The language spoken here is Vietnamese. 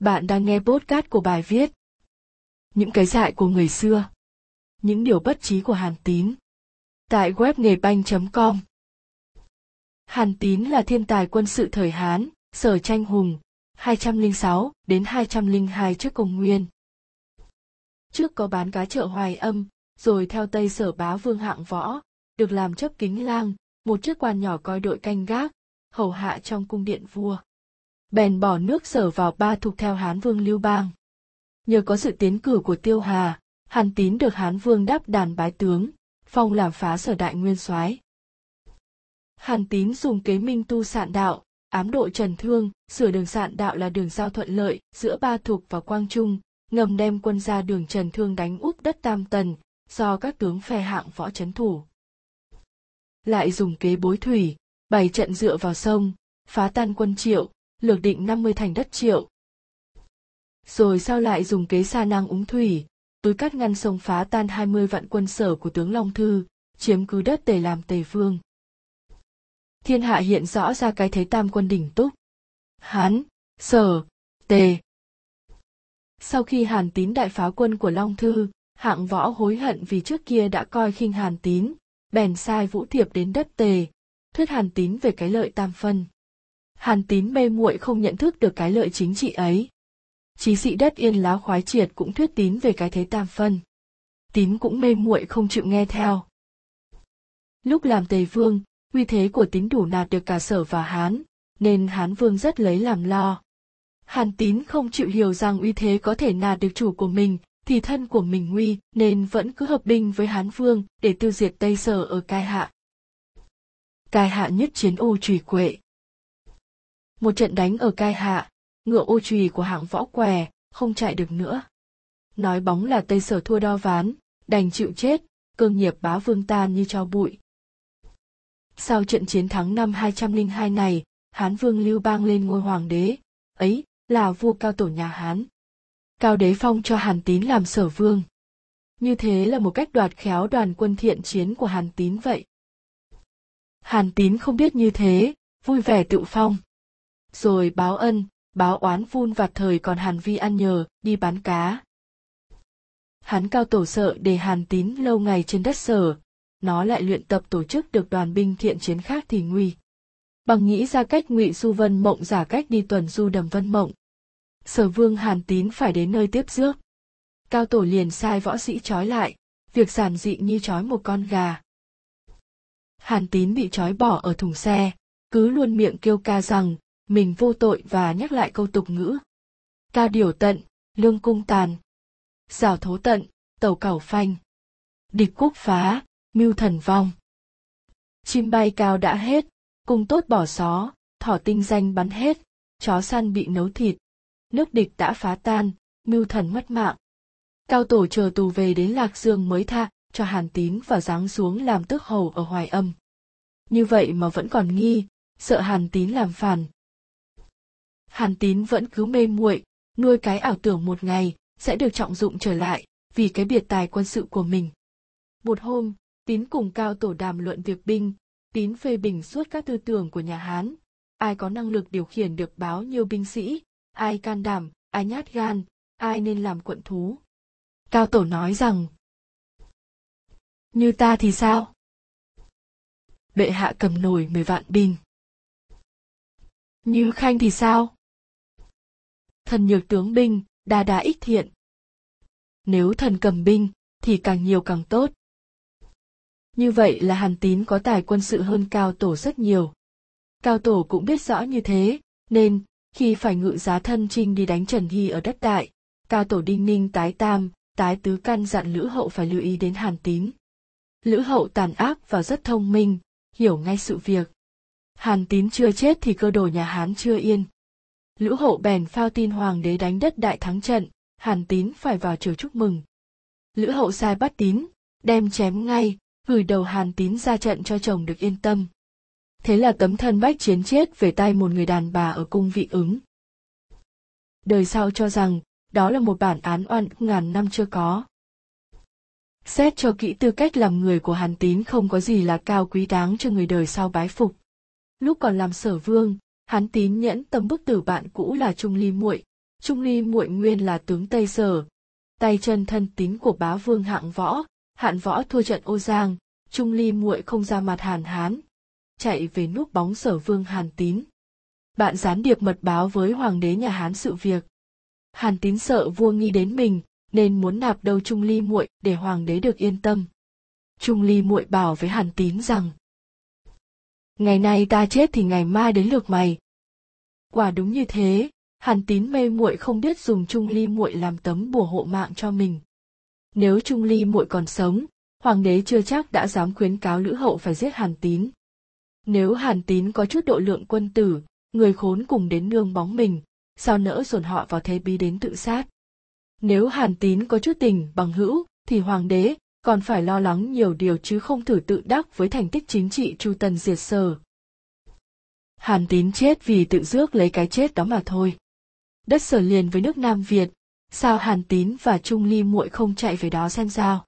Bạn đang nghe podcast của bài viết Những cái dại của người xưa Những điều bất trí của Hàn Tín Tại web nghề banh.com Hàn Tín là thiên tài quân sự thời Hán, sở tranh hùng, 206 đến 202 trước công nguyên. Trước có bán cá chợ hoài âm, rồi theo Tây sở bá vương hạng võ, được làm chấp kính lang, một chức quan nhỏ coi đội canh gác, hầu hạ trong cung điện vua bèn bỏ nước sở vào ba thục theo Hán Vương Lưu Bang. Nhờ có sự tiến cử của Tiêu Hà, Hàn Tín được Hán Vương đáp đàn bái tướng, phong làm phá sở đại nguyên soái. Hàn Tín dùng kế minh tu sạn đạo, ám độ Trần Thương, sửa đường sạn đạo là đường giao thuận lợi giữa Ba Thục và Quang Trung, ngầm đem quân ra đường Trần Thương đánh úp đất Tam Tần, do các tướng phe hạng võ chấn thủ. Lại dùng kế bối thủy, bày trận dựa vào sông, phá tan quân triệu, lược định 50 thành đất triệu. Rồi sao lại dùng kế xa năng úng thủy, túi cắt ngăn sông phá tan 20 vạn quân sở của tướng Long Thư, chiếm cứ đất tề làm tề vương. Thiên hạ hiện rõ ra cái thế tam quân đỉnh túc. Hán, sở, tề. Sau khi Hàn Tín đại phá quân của Long Thư, hạng võ hối hận vì trước kia đã coi khinh Hàn Tín, bèn sai Vũ Thiệp đến đất tề, thuyết Hàn Tín về cái lợi tam phân. Hàn Tín mê muội không nhận thức được cái lợi chính trị ấy. Chí sĩ đất yên lá khoái triệt cũng thuyết tín về cái thế tam phân. Tín cũng mê muội không chịu nghe theo. Lúc làm tề vương, uy thế của tín đủ nạt được cả sở và hán, nên hán vương rất lấy làm lo. Hàn tín không chịu hiểu rằng uy thế có thể nạt được chủ của mình, thì thân của mình nguy, nên vẫn cứ hợp binh với hán vương để tiêu diệt Tây Sở ở Cai Hạ. Cai Hạ nhất chiến ô trùy quệ, một trận đánh ở cai hạ, ngựa ô trùy của hạng võ què không chạy được nữa. Nói bóng là tây sở thua đo ván, đành chịu chết cương nghiệp bá vương tan như cho bụi. Sau trận chiến thắng năm 202 này, hán vương lưu bang lên ngôi hoàng đế, ấy là vua cao tổ nhà hán. Cao đế phong cho hàn tín làm sở vương. Như thế là một cách đoạt khéo đoàn quân thiện chiến của hàn tín vậy. Hàn tín không biết như thế, vui vẻ tự phong rồi báo ân, báo oán phun vặt thời còn Hàn Vi ăn nhờ, đi bán cá. Hắn cao tổ sợ để Hàn Tín lâu ngày trên đất sở, nó lại luyện tập tổ chức được đoàn binh thiện chiến khác thì nguy. Bằng nghĩ ra cách ngụy du vân mộng giả cách đi tuần du đầm vân mộng. Sở vương Hàn Tín phải đến nơi tiếp rước. Cao tổ liền sai võ sĩ trói lại, việc giản dị như trói một con gà. Hàn Tín bị trói bỏ ở thùng xe, cứ luôn miệng kêu ca rằng mình vô tội và nhắc lại câu tục ngữ. Ca điều tận, lương cung tàn. Rào thố tận, tàu cẩu phanh. Địch quốc phá, mưu thần vong. Chim bay cao đã hết, cung tốt bỏ xó, thỏ tinh danh bắn hết, chó săn bị nấu thịt. Nước địch đã phá tan, mưu thần mất mạng. Cao tổ chờ tù về đến Lạc Dương mới tha cho Hàn Tín và giáng xuống làm tước hầu ở Hoài Âm. Như vậy mà vẫn còn nghi, sợ Hàn Tín làm phản, Hàn Tín vẫn cứ mê muội, nuôi cái ảo tưởng một ngày sẽ được trọng dụng trở lại vì cái biệt tài quân sự của mình. Một hôm, Tín cùng Cao Tổ đàm luận việc binh, Tín phê bình suốt các tư tưởng của nhà Hán, ai có năng lực điều khiển được báo nhiêu binh sĩ, ai can đảm, ai nhát gan, ai nên làm quận thú. Cao Tổ nói rằng, như ta thì sao? Bệ hạ cầm nổi mười vạn binh. Như Khanh thì sao? Thần nhược tướng binh, đa đa ích thiện. Nếu thần cầm binh, thì càng nhiều càng tốt. Như vậy là Hàn Tín có tài quân sự hơn Cao Tổ rất nhiều. Cao Tổ cũng biết rõ như thế, nên, khi phải ngự giá thân trinh đi đánh Trần Hy ở đất đại, Cao Tổ đinh ninh tái tam, tái tứ căn dặn Lữ Hậu phải lưu ý đến Hàn Tín. Lữ Hậu tàn ác và rất thông minh, hiểu ngay sự việc. Hàn Tín chưa chết thì cơ đồ nhà Hán chưa yên, lữ hậu bèn phao tin hoàng đế đánh đất đại thắng trận, hàn tín phải vào triều chúc mừng. Lữ hậu sai bắt tín, đem chém ngay, gửi đầu hàn tín ra trận cho chồng được yên tâm. Thế là tấm thân bách chiến chết về tay một người đàn bà ở cung vị ứng. Đời sau cho rằng, đó là một bản án oan ngàn năm chưa có. Xét cho kỹ tư cách làm người của hàn tín không có gì là cao quý đáng cho người đời sau bái phục. Lúc còn làm sở vương hắn tín nhẫn tâm bức tử bạn cũ là trung ly muội Trung Ly muội nguyên là tướng Tây Sở, tay chân thân tín của bá vương hạng võ, hạn võ thua trận ô giang, Trung Ly muội không ra mặt Hàn Hán, chạy về núp bóng Sở Vương Hàn Tín. Bạn gián điệp mật báo với hoàng đế nhà Hán sự việc. Hàn Tín sợ vua nghi đến mình, nên muốn nạp đầu Trung Ly muội để hoàng đế được yên tâm. Trung Ly muội bảo với Hàn Tín rằng: Ngày nay ta chết thì ngày mai đến lượt mày. Quả đúng như thế, Hàn Tín mê muội không biết dùng Trung Ly muội làm tấm bùa hộ mạng cho mình. Nếu Trung Ly muội còn sống, hoàng đế chưa chắc đã dám khuyến cáo Lữ Hậu phải giết Hàn Tín. Nếu Hàn Tín có chút độ lượng quân tử, người khốn cùng đến nương bóng mình, sao nỡ dồn họ vào thế bí đến tự sát. Nếu Hàn Tín có chút tình bằng hữu, thì hoàng đế còn phải lo lắng nhiều điều chứ không thử tự đắc với thành tích chính trị Chu Tần diệt sở. Hàn Tín chết vì tự rước lấy cái chết đó mà thôi. Đất sở liền với nước Nam Việt, sao Hàn Tín và Trung Ly muội không chạy về đó xem sao?